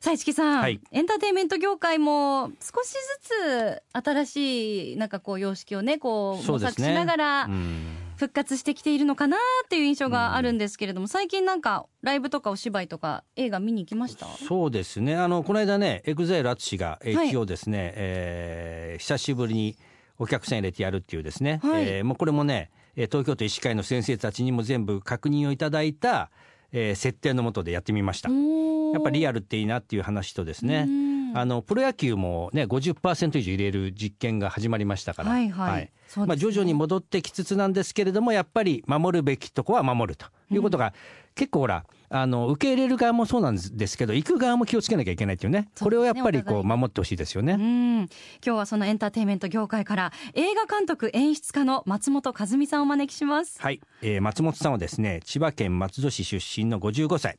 さあ一木さん、はい。エンターテインメント業界も少しずつ新しいなんかこう様式をねこう模索しながらうん。復活してきているのかなっていう印象があるんですけれども、最近なんかライブとかお芝居とか映画見に行きました？そうですね。あのこの間ね EXILE 淳が一応ですね、えー久しぶりにお客さん入れてやるっていうですね、はい。えーもうこれもねえー東京都医師会の先生たちにも全部確認をいただいた、えー設定のもとでやってみました。やっぱりリアルっていいなっていう話とですね。うんあのプロ野球もね50%以上入れる実験が始まりましたから、はいはい。そうですね。まあ、徐々に戻ってきつつなんですけれどもやっぱり守るべきとこは守るということが、結構ほらあの受け入れる側もそうなんですけど行く側も気をつけなきゃいけないっていうね。これをやっぱりこう守ってほしいですよね。うん。今日はそのエンターテインメント業界から映画監督演出家の松本和美さんをお招きします。はい、えー松本さんはですね千葉県松戸市出身の55歳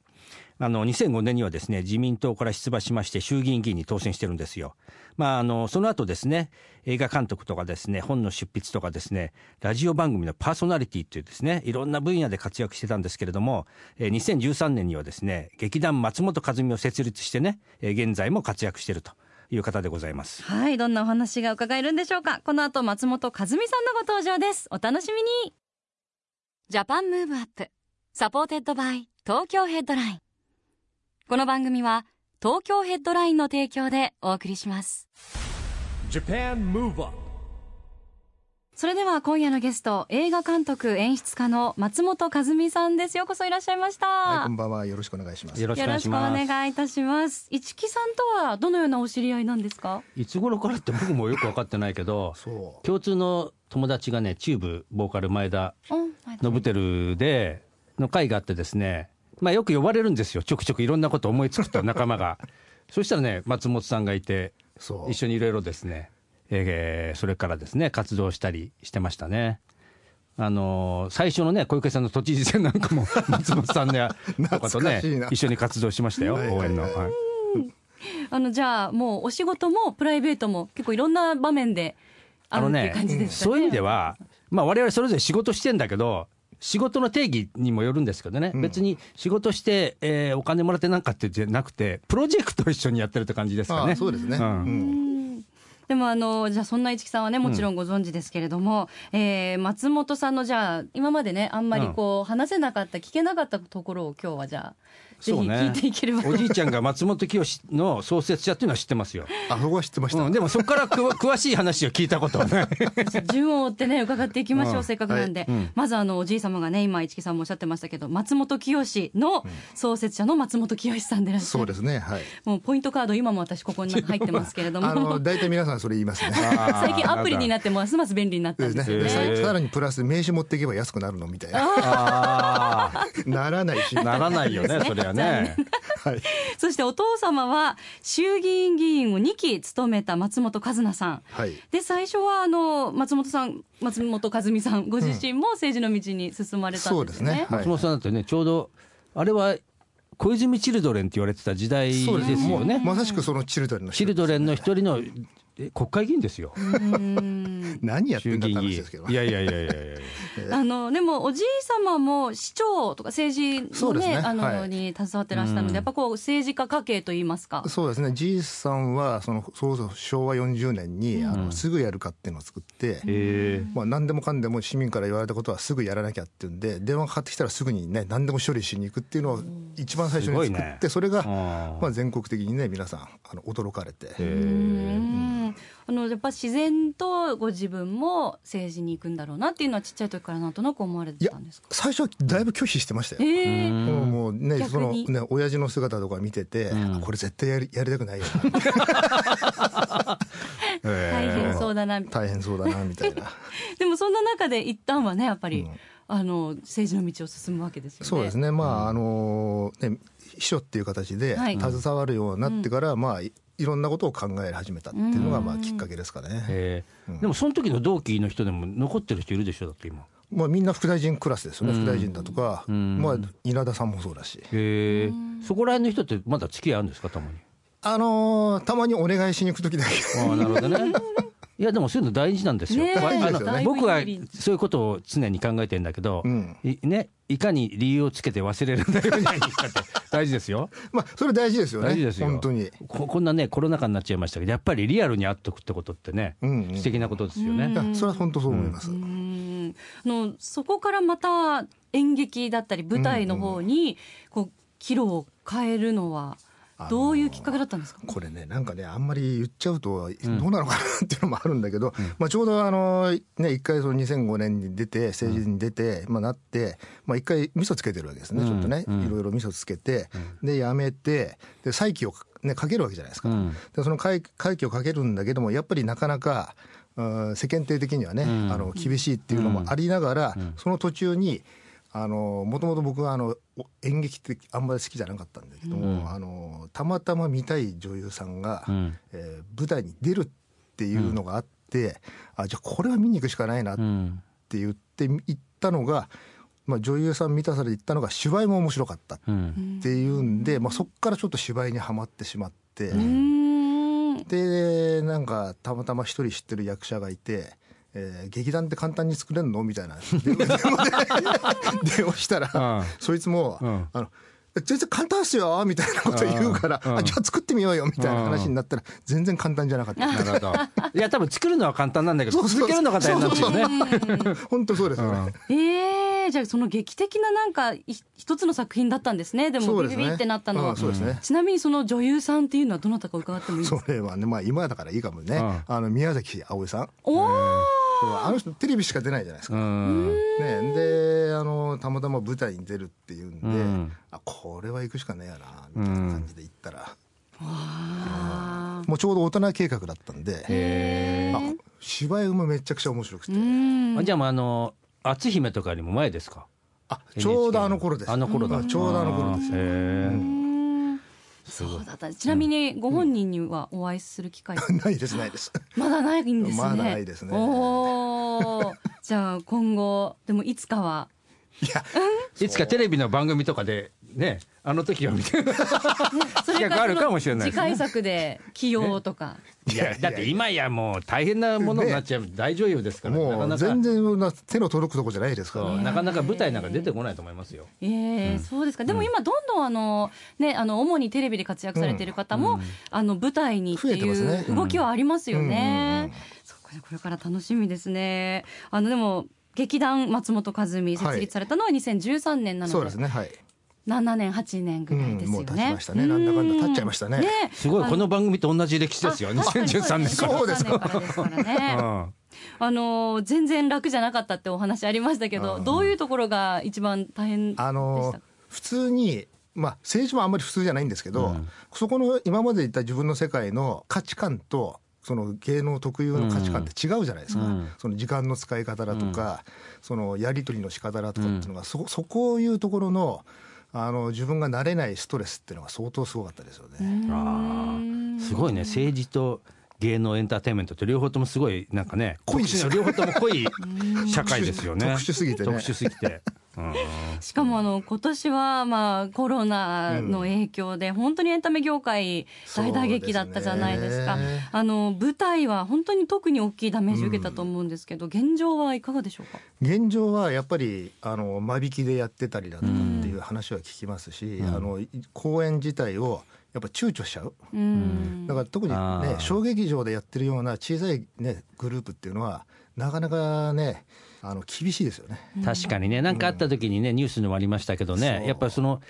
あの2005年にはですね自民党から出馬しまして衆議院議員に当選してるんですよ。まあ、あのその後ですね映画監督とかですね本の執筆とかですねラジオ番組のパーソナリティっていうですねいろんな分野で活躍してたんですけれども、えー2013年にはですね劇団松本和美を設立してね、えー現在も活躍しているという方でございます。はい、どんなお話が伺えるんでしょうか。この後松本和美さんのご登場です。お楽しみに。JAPAN MOVE UP SUPPORTED BY TOKYO HEADLINE。この番組は TOKYO HEADLINE の提供でお送りします。JAPAN MOVE UP それでは今夜のゲスト映画監督演出家の松本和巳さんです。ようこそいらっしゃいました。はい、こんばんは。よろしくお願いします。よろしくお願いいいたします。一木さんとはどのようなお知り合いなんですか？いつ頃からって僕もよく分かってないけど。共通の友達がねチューブボーカル前田うん、ノブテルでの会があってですねまあよく呼ばれるんですよ。ちょくちょくいろんなこと思いつくと仲間が。そしたらね松本さんがいてそう。一緒にいろいろですね、えーそれからですね活動したりしてましたね。あのー最初のね小池さんの都知事選なんかも 松本さんねとかとね懐かしいな。一緒に活動しましたよ応援の、はい。あのじゃあもうお仕事もプライベートも結構いろんな場面であるっていう感じですかね。そういう意味では、まあ、我々それぞれ仕事してんだけど仕事の定義にもよるんですけどね、うん別に仕事して、えーお金もらってなんかってじゃなくてプロジェクトを一緒にやってるって感じですかねあ、。そうですね。ううんん。うんでもあのじゃあそんな市木さんはねもちろんご存知ですけれども、えー松本さんのじゃあ今までねあんまりこう話せなかった聞けなかったところを今日はじゃあぜひそうね聞いていければとおじいちゃんが松本清の創設者っていうのは知ってますよ。あ、そこは知ってました。うん、でもそこからくわ 詳しい話を聞いたことはない。順を追ってね伺っていきましょう、うんせっかくなんで、はいうんまずあのおじい様がね今市木さんもおっしゃってましたけど松本清の創設者の松本清さんでいらっしゃる、そうですね。はい。もうポイントカード今も私ここに入ってますけれども あの、大体皆さんそれ言いますね。最近アプリになっってますます便利になったんですよねでへーささらにプラス名刺持っていけば安くなるのみたいな。あならないし。あ、ならないよね、そりゃね。はい。そしてお父様は衆議院議員を2期務めた松本和奈さんはい。で最初はあの松本さん松本和美さんご自身も政治の道に進まれたんですよね。そうですね。はい松。本さんだってね、ちょうど、あれは小泉チルドレンって言われてた時代ですよね。まさしくそのチルドレンの人チルドレンの一人のえ国会議員ですよ。うん何やってんだっ話ですけど。いやいやいやいやいや。あのでもおじい様も市長とか政治のそうですねねあの、はいに携わってらしたので、うんやっぱこう政治家家系といいますか。そうですね。じいさんは、その、そうそう、昭和40年に、あうんの、すぐやるかっていうのを作って、へまあ、何でもかんでも市民から言われたことはすぐやらなきゃっていうんで電話がかかってきたらすぐにね何でも処理しに行くっていうのを一番最初に作って、それが、まあ、全国的にね皆さんあの驚かれて、え。うんあのやっぱ自然とご自分も政治に行くんだろうなっていうのはちっちゃい時からなんとなく思われてたんですか？最初はだいぶ拒否してましたよ。ええもうもうね、逆そのに。ね、親父の姿とか見てて、うん。あこれ絶対やりやりたくないよ 大変そうだな。みたいな、大変そうだな、みたいな。な。でもそんな中で一旦はねやっぱり、うん。あの政治の道を進むわけですよね。そうですね、まあ、あのね、秘書っていう形ではい。携わるようになってから、まあ、いいろんなことを考え始めたっていうのがまあきっかけですかね。え。ーでもその時の同期の人でも残ってる人いるでしょだって今。まあ、みんな副大臣クラスですよね、副大臣だとか、まあ、稲田さんもそうだし、へえ。そこら辺の人ってまだ付き合いあるんですかたまに？あのーたまにお願いしに行く時だけ、ああなるほどねいやでもそういうの大事なんですよ、ねああの僕はそういうことを常に考えてるんだけど、うん。いね、いかに理由をつけて忘れるんだようにかって 大事ですよ。まあ、それ大事ですよね、大事ですよ。本当に。ここんなねコロナ禍になっちゃいましたけどやっぱりリアルに会っとくってことってね、うんうん。素敵なことですよね、いやそれは本当そう思います。うん。あのそこからまた演劇だったり舞台の方にこう岐路を変えるのはどういうきっかけだったんですか、これね、なんかね、あんまり言っちゃうと、どうなのかなっていうのもあるんだけど、まあ、ちょうどあの、ね、一回その2005年に出て、政治に出て、まあ、なって、まあ、一回味噌つけてるわけですね、ちょっとね、いろいろ味噌つけて、で、やめて、で、再起をね、かけるわけじゃないですか。うん。で、その回回帰をかけるんだけども、やっぱりなかなか、うん世間体的にはね、ん。あの厳しいっていうのもありながら、その途中に、あのもともと僕はあのお演劇ってあんまり好きじゃなかったんだけども、あのたまたま見たい女優さんが、うん。えー舞台に出るっていうのがあって、あじゃあこれは見に行くしかないなっうん。て言って行ったのが、まあ、女優さん見たさで行ったのが芝居も面白かったっうん。ていうんで、まあ、そこからちょっと芝居にはまってしまって。でなんかたまたま一人知ってる役者がいて、えー劇団って簡単に作れるの？みたいな電話電話で電話したら、うんそいつも、うんあの全然簡単っすよみたいなこと言うから、うんあじゃあ作ってみようよみたいな話になったら全然簡単じゃなかった。なるほどいや多分作るのは簡単なんだけど続けるのが大変なんですよね本当そうですよね。えー、じゃあその劇的ななんかい一つの作品だったんですねでもビビビってなったのは、うんそうですねちなみにその女優さんっていうのはどなたか伺ってもいいですかそれはね、まあ今だからいいかもね。うんあの、宮崎葵さん。おおあの人テレビしか出ないじゃないですうか。ん。ね、であのたまたま舞台に出るっていうんで、うん。あこれは行くしかねえやなみたいな感じで行ったら、あもうちょうど大人計画だったんで、芝居もめちゃくちゃ面白くて、じゃあもうあの篤姫とかよりも前ですか？あちょうどあの頃です。あの頃だ。あちょうどあの頃ですそうだった。ちなみにご本人にはお会いする機会、ないですないです。まだないんですね。まだないですね。おおじゃあ今後でもいつかは。いやいつかテレビの番組とかでねあの時はみたいな。そ企画あるかもしれないですね。次回作で起用とか、いやだって今やもう大変なものになっちゃう大女優ですからなもうかなか。全然な手の届くとこじゃないですから、そうなかなか舞台なんか出てこないと思いますよ。ええそうですか。でも今どんどんあのねあの主にテレビで活躍されている方も、あの舞台にっていね。う動きはありますようんうんうん。ね。そうかこれから楽しみですね。あのでも劇団松本和美設立されたのは2013年なので、そうですねはい、7年8年ぐらいですよね。うんもう経ちましたね。なんだかんだ経っちゃいましたね。すごいこの番組と同じ歴史ですよ。あ2013年から。そうです。か2013年からですからね。うん。あの全然楽じゃなかったってお話ありましたけど、うん。どういうところが一番大変でした？あのか。普通にまあ政治もあんまり普通じゃないんですけど、そこの今まで言った自分の世界の価値観とその芸能特有の価値観って違うじゃないですか、うん。その時間の使い方だとか、そのやり取りの仕方だとかっていうのが、そそこういうところのあの自分が慣れないストレスっていうのが相当すごかったですよね。あー。すごいね。政治と芸能エンターテインメントって両方ともすごいなんかね濃いし特殊両方とも濃い社会ですよね。特殊すぎてね。特殊すぎて、うんしかもあの今年はまあコロナの影響で本当にエンタメ業界大打撃だったじゃないですか。そうですねあの舞台は本当に特に大きいダメージ受けたと思うんですけど、現状はいかがでしょうか？現状はやっぱりあの間引きでやってたりだとかっていう話は聞きますし、あの公演自体をやっぱ躊躇しちゃう。うん。だから特にね小劇場でやってるような小さいねグループっていうのはなかなかねあの厳しいですよね。確かにね。何かあった時にねニュースにもありましたけどね、やっぱりその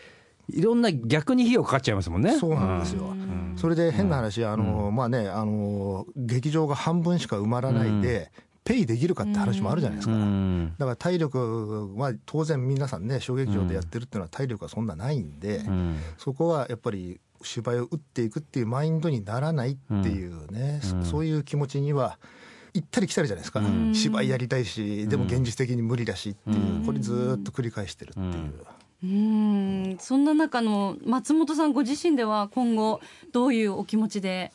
いろんな逆に費用かかっちゃいますもんね。そうなんですよ。それで変な話、あの、まあね、あの、劇場が半分しか埋まらないで、ペイできるかって話もあるじゃないですか。うん。だから体力は当然皆さんね、小劇場でやってるっていうのは体力はそんなないんで、うん。そこはやっぱり芝居を打っていくっていうマインドにならないっていうね、そそういう気持ちには、行ったり来たりじゃないですか、芝居やりたいし、でも現実的に無理だしっていう、これずーっと繰り返してるっていう。うん。そんな中の松本さんご自身では今後どういうお気持ちで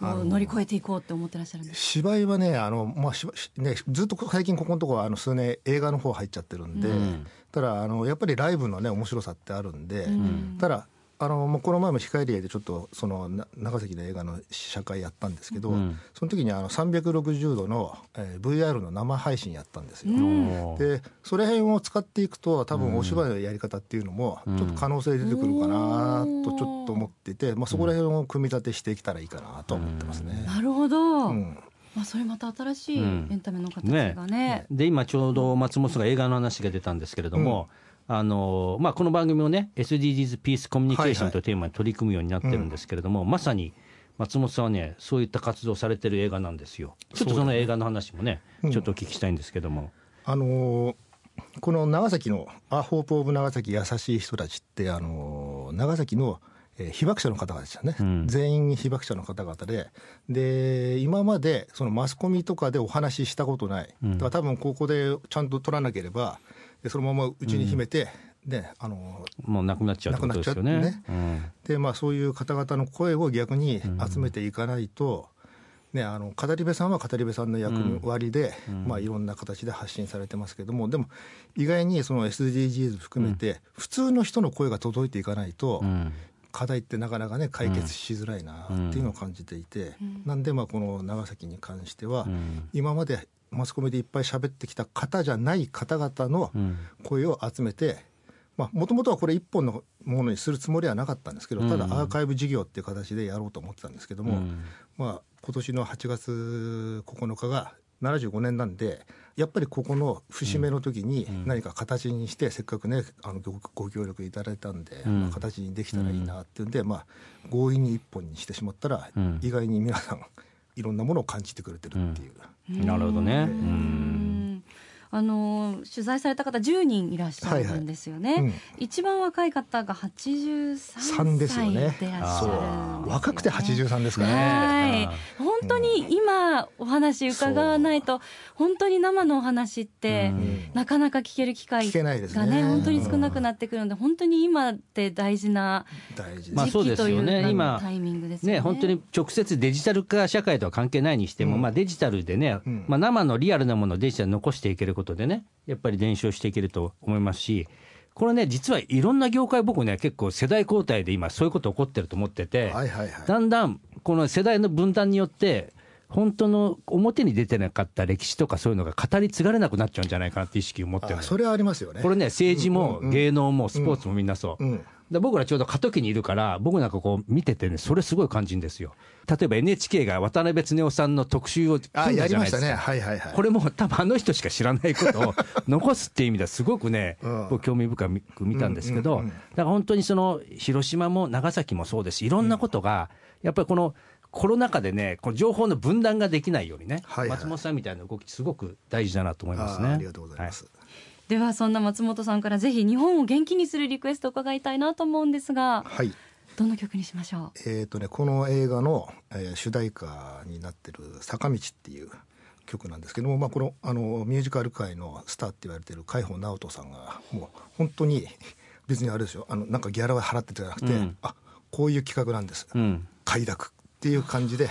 こう乗り越えていこうって思ってらっしゃるんですか？芝居はねあの、まあしね、ずっと最近ここのところあの数年映画の方入っちゃってるんで、うん。ただあのやっぱりライブのね面白さってあるんで、ん。ただあのもうこの前も控えリエでちょっとそのな長崎の映画の試写会やったんですけど、うん。その時にあの360度の、えー VR の生配信やったんですよ。おーでそれ辺を使っていくと多分お芝居のやり方っていうのもちょっと可能性出てくるかなとちょっと思ってて、まあ、そこら辺を組み立てしていけたらいいかなと思ってますね。なるほど、うん。まあ、それまた新しいうん。エンタメの形がね,、で今ちょうど松本さんが映画の話が出たんですけれども、あのまあ、この番組もね SDGs ピースコミュニケーションというテーマに取り組むようになってるんですけれども、まさに松本さんはねそういった活動をされてる映画なんですよ。ちょっとその映画の話もねうん。ちょっとお聞きしたいんですけども、あのーこの長崎の「ア・ホープ・オブ・長崎優しい人たち」って、あのー長崎の、えー被爆者の方々ですよね、うん。全員被爆者の方々で。で今までそのマスコミとかでお話ししたことない、うん。だから多分ここでちゃんと取らなければでそのままうちに秘めて、ねあのーもうなくなっちゃうってことですよね。なくなっちゃうん。でまあ、そういう方々の声を逆に集めていかないと、ね、あの語り部さんは語り部さんの役割で、まあ、いろんな形で発信されてますけどもでも意外にその SDGs 含めて、普通の人の声が届いていかないと、うん。課題ってなかなかね解決しづらいなっていうのを感じていて、なんでまあこの長崎に関しては、うん。今までマスコミでいっぱい喋ってきた方じゃない方々のうん。声を集めてもともとはこれ一本のものにするつもりはなかったんですけど、ただうんアーカイブ事業っていう形でやろうと思ってたんですけども、うん。まあ、今年の8月9日が75年なんでやっぱりここの節目の時に何か形にして、せっかくねあのごご協力いただいたんで、うん。まあ形にできたらいいなっていうんで、まあ、強引に一本にしてしまったら、うん。意外に皆さんいろんなものを感じてくれてるっていう。なるほどね。ううんんあの取材された方10人いらっしゃるんですよね、はいはい。うん。一番若い方が83 3ですよ歳ねでいらっしゃるんですよね。若くて83ですからね。はい。あ本当に今お話伺わないと本当に生のお話ってうん。なかなか聞ける機会がね。ね本当に少なくなってくるので本当に今って大事な大事です。まあそうですよね。時期という今タイミングですよね。ね、本当に直接デジタル化社会とは関係ないにしても、うん。まあ、デジタルでね、うん。まあ、生のリアルなものをデジタルに残していけることでね、やっぱり伝承していけると思いますし、これね、実はいろんな業界、僕ね、結構世代交代で今、そういうこと起こってると思ってて、はいはいはい。だんだんこの世代の分断によって、本当の表に出てなかった歴史とかそういうのが語り継がれなくなっちゃうんじゃないかなって意識を持ってるそれはありますよね。これね、政治もうんうん芸能もスポーツもみんなそう。うんで僕らちょうど過渡期にいるから、僕なんかこう見ててね、それすごい感じるんですよ。例えば NHK が渡辺恒夫さんの特集を組んあ、だやりじゃないですか。ましたね。はいはいはい。これも多分あの人しか知らないことを 残すっていう意味ではすごくね、うん僕興味深く見たんですけど、だから本当にその広島も長崎もそうですしいろんなことが、やっぱりこのコロナ禍でね、この情報の分断ができないようにね、はいはい松本さんみたいな動き、すごく大事だなと思いますね。あありがとうございます。ではそんな松本さんからぜひ日本を元気にするリクエストを伺いたいなと思うんですがはい。どの曲にしましょえーとね、この映画の、えー主題歌になってる「坂道」っていう曲なんですけども、まあ、このあのミュージカル界のスターって言われてる海保直人さんがもう本当に 別にあれですよ。あのなんかギャラは払ってじゃなくて、うん。あこういう企画なんです、うん。快楽っていう感じでや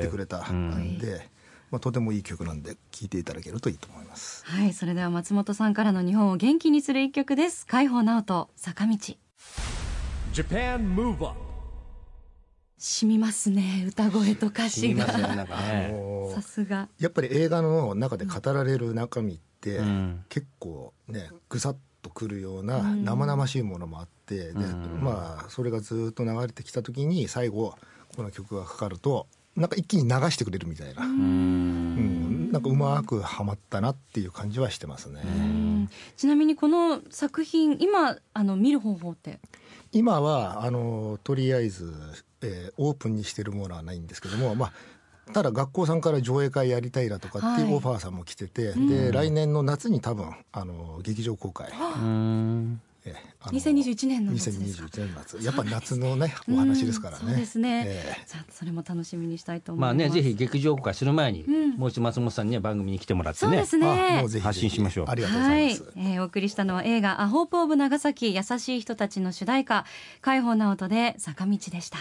ってくれたうん。んで、まあ、とてもいい曲なんで聴いていただけるといいと思います。うはいそれでは松本さんからの日本を元気にする一曲です。海保直人坂道。Japan Move Up 染みますね歌声と歌詞が。なんかね。さすが。やっぱり映画の中で語られる中身って、うん。結構ねぐさっとくるような生々しいものもあって、でうん。まあそれがずっと流れてきた時に最後この曲がかかるとなんか一気に流してくれるみたいな、うん。なんかうまくはまったなっていう感じはしてますね。うん。ちなみにこの作品今あの見る方法って？今はあのとりあえず、えーオープンにしてるものはないんですけどもまあただ学校さんから上映会やりたいだとかってはい。いうオファーさんも来てて、で来年の夏に多分あの劇場公開、うんええあの2021年の夏ですか？2021年の夏。やっぱ夏のねお話ですからね、うんそうですね、ええ。さあそれも楽しみにしたいと思いまますあねぜひ劇場公開する前に、うん。もう一度松本さんには番組に来てもらってねそうですあねもうぜひ発信しましょう。ありがとうございます、はい、えーお送りしたのは映画「アホープ・オブ・長崎優しい人たち」の主題歌海保直人で坂道でした。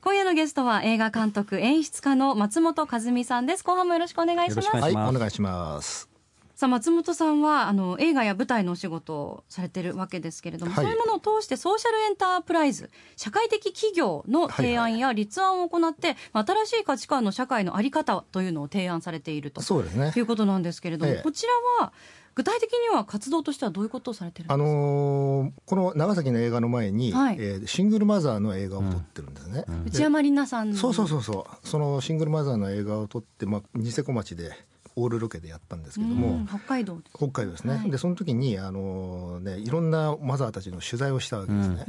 今夜のゲストは映画監督演出家の松本和美さんです。後半もよろしくお願いします。よろしくお願いします。はいお願いしますさあ松本さんはあの映画や舞台のお仕事をされてるわけですけれども、はい。そういうものを通してソーシャルエンタープライズ社会的企業の提案や立案を行って、まあ新しい価値観の社会の在り方というのを提案されているとそうですね。いうことなんですけれども、ええ。こちらは具体的には活動としてはどういうことをされてるんですか？あのーこの長崎の映画の前に、はい。えーシングルマザーの映画を撮ってるんですね、内山里奈さんのそうそうそうそう。そのシングルマザーの映画を撮って、まあ、ニセコ町でオールロケでやったんですけども、うん北海道北海道ですね、はい。でその時にあの、ね、いろんなマザーたちの取材をしたわけですね、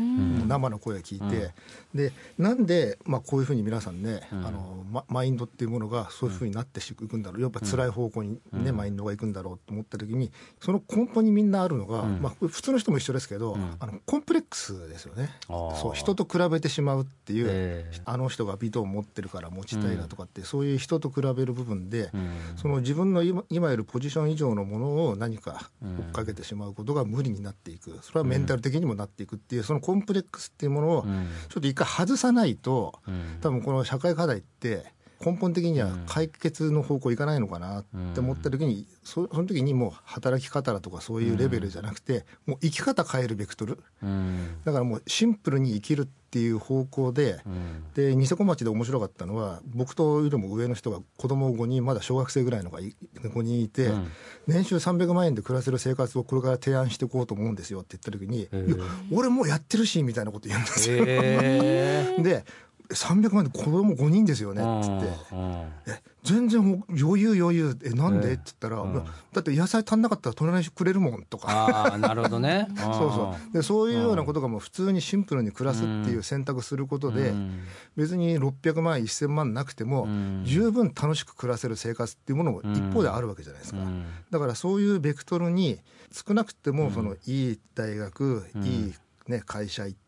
生の声を聞いて、でなんで、まあ、こういうふうに皆さんね、あのママインドっていうものがそういうふうになっていくんだろう。やっぱ辛い方向に、ねマインドがいくんだろうと思った時にその根本にみんなあるのが、まあ、普通の人も一緒ですけど、あのコンプレックスですよね。そう人と比べてしまうっていう、ええ。あの人が美トを持ってるから持ちたいなとかって、そういう人と比べる部分で、うん。その自分の今今いるポジション以上のものを何か追っかけてしまうことが無理になっていく。それはメンタル的にもなっていくっていうそのコンプレックスっていうものをうん。ちょっと一回外さないとうん。多分この社会課題って根本的には解決の方向いかないのかなって思った時にそその時にもう働き方だとかそういうレベルじゃなくてもう生き方変えるベクトル。うん。だからもうシンプルに生きるっていう方向でうん。でニセコ町で面白かったのは僕とよりも上の人が子供5人まだ小学生ぐらいのがい5人いて、うん。年収300万円で暮らせる生活をこれから提案していこうと思うんですよって言った時に「へえいや俺もうやってるし」みたいなこと言うんですよ。へ で300万円で子供5人ですよねーっつって。うん。え全然ほ余裕余裕。えなんで、ええ。って言ったら、うん。だって野菜足んなかったら隣にくれるもんとか。ああなるほどね。そうそう。でそういうようなことがもう普通にシンプルに暮らすっていう選択することで、うん。別に600万1000万なくても、うん。十分楽しく暮らせる生活っていうものも一方であるわけじゃないですか、うん。だからそういうベクトルに少なくてもそのいい大学、うん。いい、ね、会社行って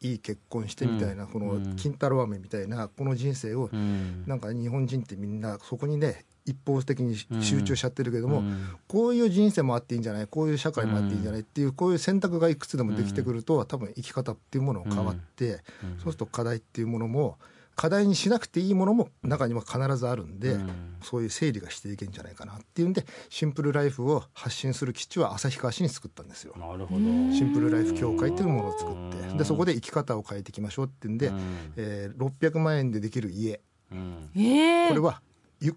いい結婚してみたいな、うん。このうん。金太郎飴みたいなこの人生を、うん。なんか日本人ってみんなそこにね一方的に集中しちゃってるけども、うん。こういう人生もあっていいんじゃない？こういう社会もあっていいんじゃない？っていうこういう選択がいくつでもできてくると多分生き方っていうものが変わって、うん。そうすると課題っていうものも課題にしなくていいものも中には必ずあるんで、うん。そういう整理がしていけんじゃないかなっていうんでシンプルライフを発信する基地は旭川市に作ったんですよ。なるほど。シンプルライフ協会っていうものを作ってでそこで生き方を変えていきましょうっていうんで、うん。えー600万円でできる家。うん。ええこれはゆ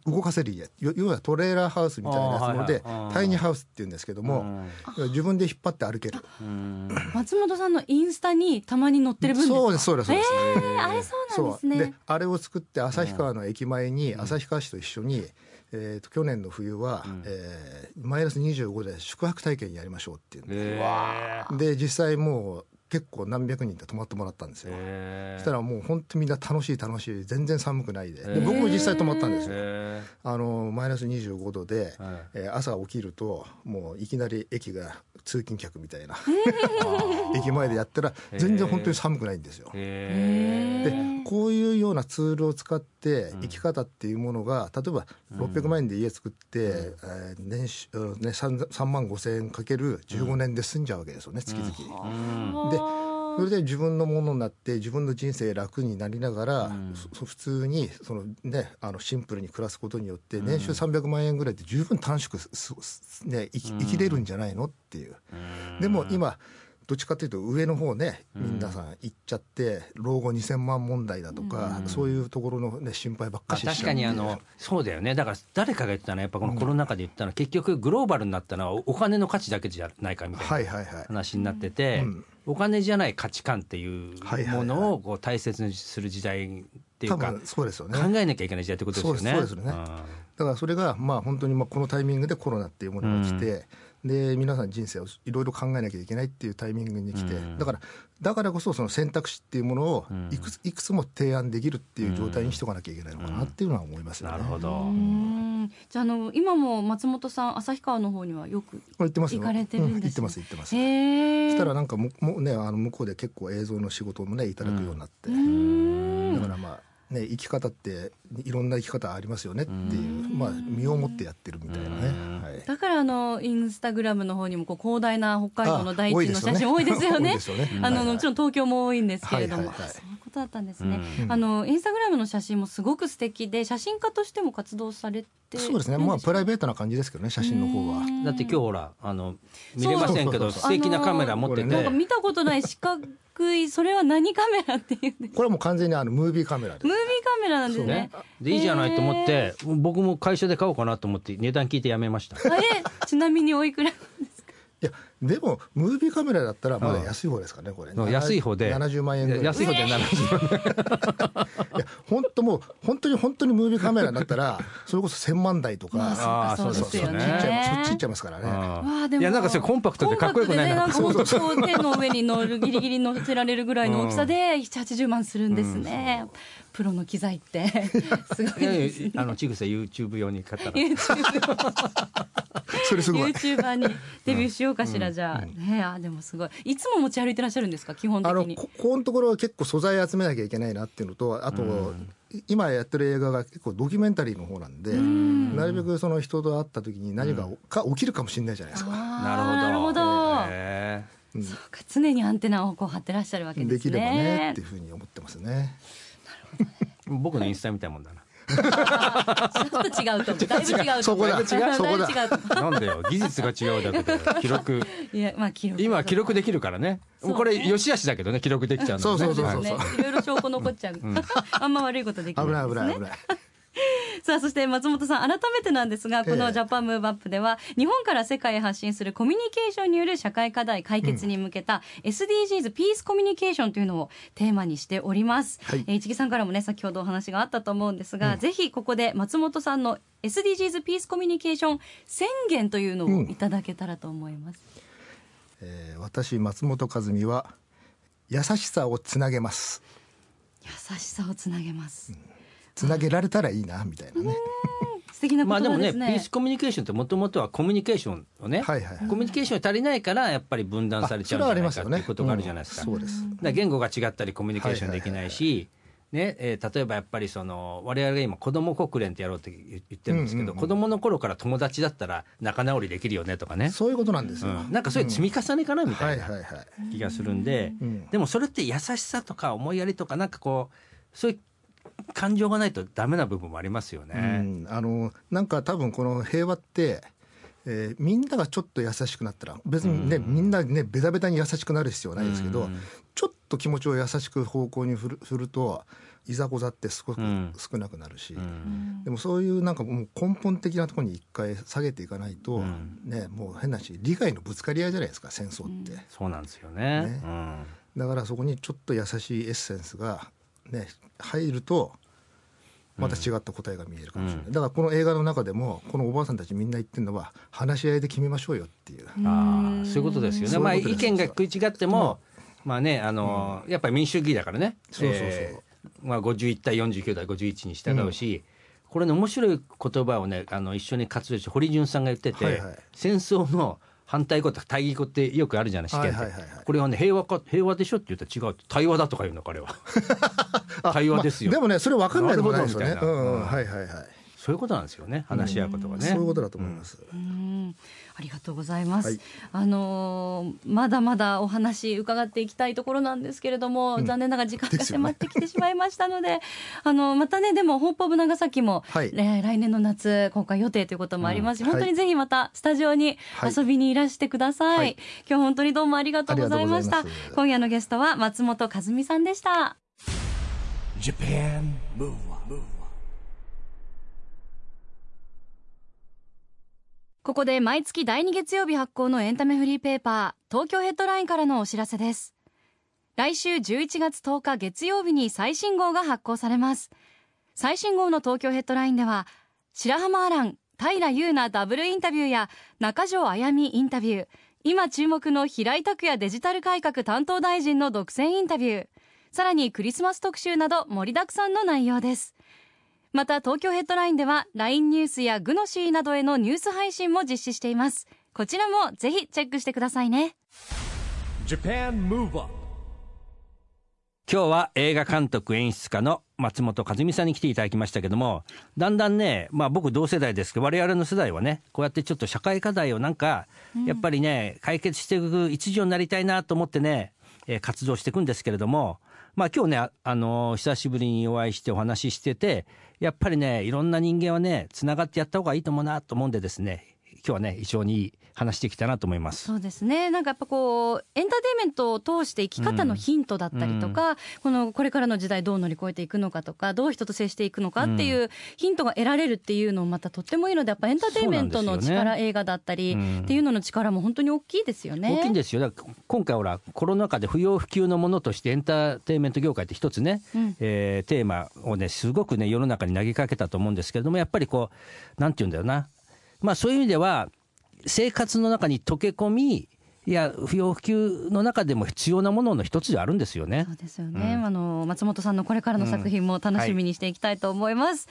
動かせる家。よ要はトレーラーハウスみたいなやつので、はい。はいタイニーハウスっていうんですけども、自分で引っ張って歩ける。うん。松本さんのインスタにたまに載ってる分ですか？そうですそうです。そうです、えーあれそうなんですね。であれを作って旭川の駅前に旭川市と一緒に、えー、と去年の冬は、えーマイナス25で宿泊体験やりましょうっていうんでへで実際もう結構何百人で泊まってもらったんですよ、えそしたらもう本当みんな楽しい楽しい。全然寒くないで。で僕も実際泊まったんですよ、へあのマイナス25度で、はい。えー朝起きるともういきなり駅が通勤客みたいな。駅前でやったら全然本当に寒くないんですよ。えでこういうようなツールを使って生き方っていうものが例えば600万円で家作って、えー年収、うんね、3, 3万5千円かける15年で済んじゃうわけですよね月々。でそれで自分のものになって自分の人生楽になりながら、そそ普通にその、ね、あのシンプルに暮らすことによって年収300万円ぐらいで十分短縮ね、生き生きれるんじゃないのっていう。でも今どっちかというと上の方ね皆さん行っちゃって老後2000万問題だとか、そういうところの、ね、心配ばっかまあ、ししちゃう。確かにあのそうだよね。だから誰かが言ってたのはやっぱこのコロナ禍で言ったのは、結局グローバルになったのはおお金の価値だけじゃないかみたいな話になってて、うん。お金じゃない価値観っていうものをこう大切にする時代っていうか、そうですよね。考えなきゃいけない時代ってことですよね。そうですそうですね。だからそれがまあ本当にまあこのタイミングでコロナっていうものが来て、で皆さん人生をいろいろ考えなきゃいけないっていうタイミングに来て、だからだからこそその選択肢っていうものをいくついくつも提案できるっていう状態にしておかなきゃいけないのかなっていうのは思いますよね。なるほど。うん。じゃああの今も松本さん旭川の方にはよく行ってますよ。行かれてるんですね。うん行ってます行ってます。そしたらなんかももうねあの向こうで結構映像の仕事もねいただくようになって、うん。だからまあね生き方っていろんな生き方ありますよねっていうまあ身をもってやってるみたいなね。はい。だからあのインスタグラムの方にもこう広大な北海道の大地のあ多いですよね。写真多いですよね。ですよね。あのはいはい。もちろん東京も多いんですけれども、はいはいはい。あそういうことだったんですね、うん。あのインスタグラムの写真もすごく素敵で写真家としても活動されてそうですね。まあプライベートな感じですけどね写真の方は。だって今日ほらあの見れませんけど素敵なカメラ持ってて、あのなんか見たことない四角いそれは何カメラっていう。んですかこれはもう完全にあのムービーカメラでムービーカメラなんですね。ね、でいいじゃないと思って僕も会社で買おうかなと思って値段聞いてやめました。あれちなみにおいくらいやでもムービーカメラだったらまだ安い方ですかねこれ。そう安い方で。70万円ぐらい。安い方で70万いや本当もう本当に本当にムービーカメラだったら それこそ1000万台とか。まあそうですよね。そっち行っちゃいますそっち行っちゃいますからね。あわあでもいやなんかそれコンパクトでかっこよくない？なコンパクトでねなんか本当手の上に乗るギリギリ乗せられるぐらいの大きさで780万するんですね、プロの機材って すごいですね。いやあのちぐさ YouTube 用に買ったら。それすごい。YouTuber にデビューしようかしら、じゃあ、ねあでもすごい。いつも持ち歩いてらっしゃるんですか？基本的に。あのこここのところは結構素材集めなきゃいけないなっていうのとあと、今やってる映画が結構ドキュメンタリーの方なんでなるべくその人と会った時に何かか起きるかもしれないじゃないですか。なるほど。なるほど、へそうか常にアンテナをこう張ってらっしゃるわけでね。ですきればねっていうふうに思ってますね。ー僕のインスタみたいなもんだな。ちょっと違うと思う。だいぶ違うと思う。そこだ。だいぶ違う。そこだ。だいぶ違うと思う。なんだよ技術が違うだけで。記録。い やまあ記録今は記録できるからね。そうこれ良し悪しだけどね記録できちゃうのそうそうそうそうね、い。ろいろ証拠残っちゃう、あんま悪いことできない危ない危ない危ない。さあそして松本さん改めてなんですがこえ。えのジャパンムーブアップでは日本から世界へ発信するコミュニケーションによる社会課題解決に向けた SDGs ピースコミュニケーションというのをテーマにしております、はい。えー市木さんからもね先ほどお話があったと思うんですが、ぜひここで松本さんの SDGs ピースコミュニケーション宣言というのをいただけたらと思います、えー私松本和美は優しさをつなげます。優しさをつなげます、つなげられたらいいなみたいなね。素敵なまあでもね言葉ですね,、ピースコミュニケーションってもともとはコミュニケーションをね、はいはいはいコミュニケーションが足りないからやっぱり分断されちゃうんじゃないかっていうことがあるじゃないですか。うんそうです。だ言語が違ったりコミュニケーションできないし、ねえー例えばやっぱりその我々が今子ども国連ってやろうって言ってるんですけど、うんうんうん子どもの頃から友達だったら仲直りできるよねとかね、そういうことなんですよ。うんなんかそういう積み重ねかなみたなはいいはいはい。気がするんで、うんでもそれって優しさとか思いやりとかなんかこうそういう感情がないとダメな部分もありますようね。ん、あのなんか多分この平和って、えーみんながちょっと優しくなったら別にね、みんなねベタベタに優しくなる必要はないですけど、うん。ちょっと気持ちを優しく方向に振る振るといざこざってすごくうん。少なくなるし、うん。でもそういうなんかもう根本的なところに一回下げていかないと、ん。ねもう変なし利害のぶつかり合いじゃないですか戦争って、そうなんですよね。ね。うん。だからそこにちょっと優しいエッセンスがね入るとまた違った答えが見えるかもしれない、うん。だからこの映画の中でもこのおばあさんたちみんな言ってるのは話し合いで決めましょうよっていう、ああそういうことですよね。まあ意見が食い違っても、まあねあのやっぱり民主主義だからね。そうそうそう。えーまあ51対49対51に従うし。これね面白い言葉をねあの一緒に活動して堀潤さんが言ってて、はいはい。戦争の反対語とか対義語ってよくあるじゃない試験って、はいはい。はいはいこれはね平和か平和でしょって言ったら違う。対話だとか言うの彼は。対話ですよ、まあでもねそれ分かんないでもないですよね。はいはいはい、そういうことなんですよね。話し合うことがね、そういうことだと思います、うんありがとうございます。はい。あのーまだまだお話伺っていきたいところなんですけれども、うん。残念ながら時間が迫ってきてしまいましたので、あのまたねでもホープオブ長崎も、はい。えー来年の夏公開予定ということもありますし、うん。本当にぜひまたスタジオにはい。遊びにいらしてください。はい。今日本当にどうもありがとうございました。今夜のゲストは松本和美さんでした。Japan Move Up, ここで毎月第2月曜日発行のエンタメフリーペーパー東京ヘッドラインからのお知らせです。来週11月10日月曜日に最新号が発行されます。最新号の東京ヘッドラインでは白浜アラン平優奈ダブルインタビューや中条あやみインタビュー今注目の平井拓也デジタル改革担当大臣の独占インタビューさらにクリスマス特集など盛りだくさんの内容です。また東京ヘッドラインでは LINE ニュースやグノシーなどへのニュース配信も実施しています。こちらもぜひチェックしてくださいね。Japan Move Up 今日は映画監督演出家の松本和美さんに来ていただきましたけどもだんだんねまあ僕同世代ですけど我々の世代はねこうやってちょっと社会課題をなんかやっぱりね解決していく一助になりたいなと思ってね、えー活動していくんですけれどもまあ今日ねあの久しぶりにお会いしてお話ししててやっぱりねいろんな人間はねつながってやった方がいいと思うなと思うんでですね今日はね一緒に話していきたいなと思います。そうですね。なんかやっぱこうエンターテインメントを通して生き方のヒントだったりとか、このこれからの時代どう乗り越えていくのかとかどう人と接していくのかっていうヒントが得られるっていうのもまたとってもいいのでやっぱエンターテインメントのそうなんですよね力、映画だったりうんっていうのの力も本当に大きいですよね。大きいんですよ。だから今回ほらコロナ禍で不要不急のものとしてエンターテインメント業界って一つね、うん。えーテーマをねすごくね世の中に投げかけたと思うんですけれどもやっぱりこうなんて言うんだよな。まあそういう意味では生活の中に溶け込みいや不要不急の中でも必要なものの一つではあるんですよね。そう。ですよね、あの松本さんのこれからの作品も楽しみにしていきたいと思います、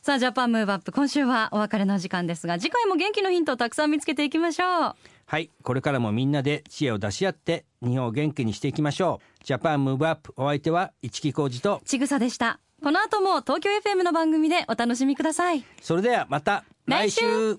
さあジャパンムーブアップ今週はお別れの時間ですが次回も元気のヒントをたくさん見つけていきましょう。はい。これからもみんなで知恵を出し合って日本を元気にしていきましょう。ジャパンムーブアップお相手は市木浩二とちぐさでした。この後も東京 FM の番組でお楽しみください。それではまた来週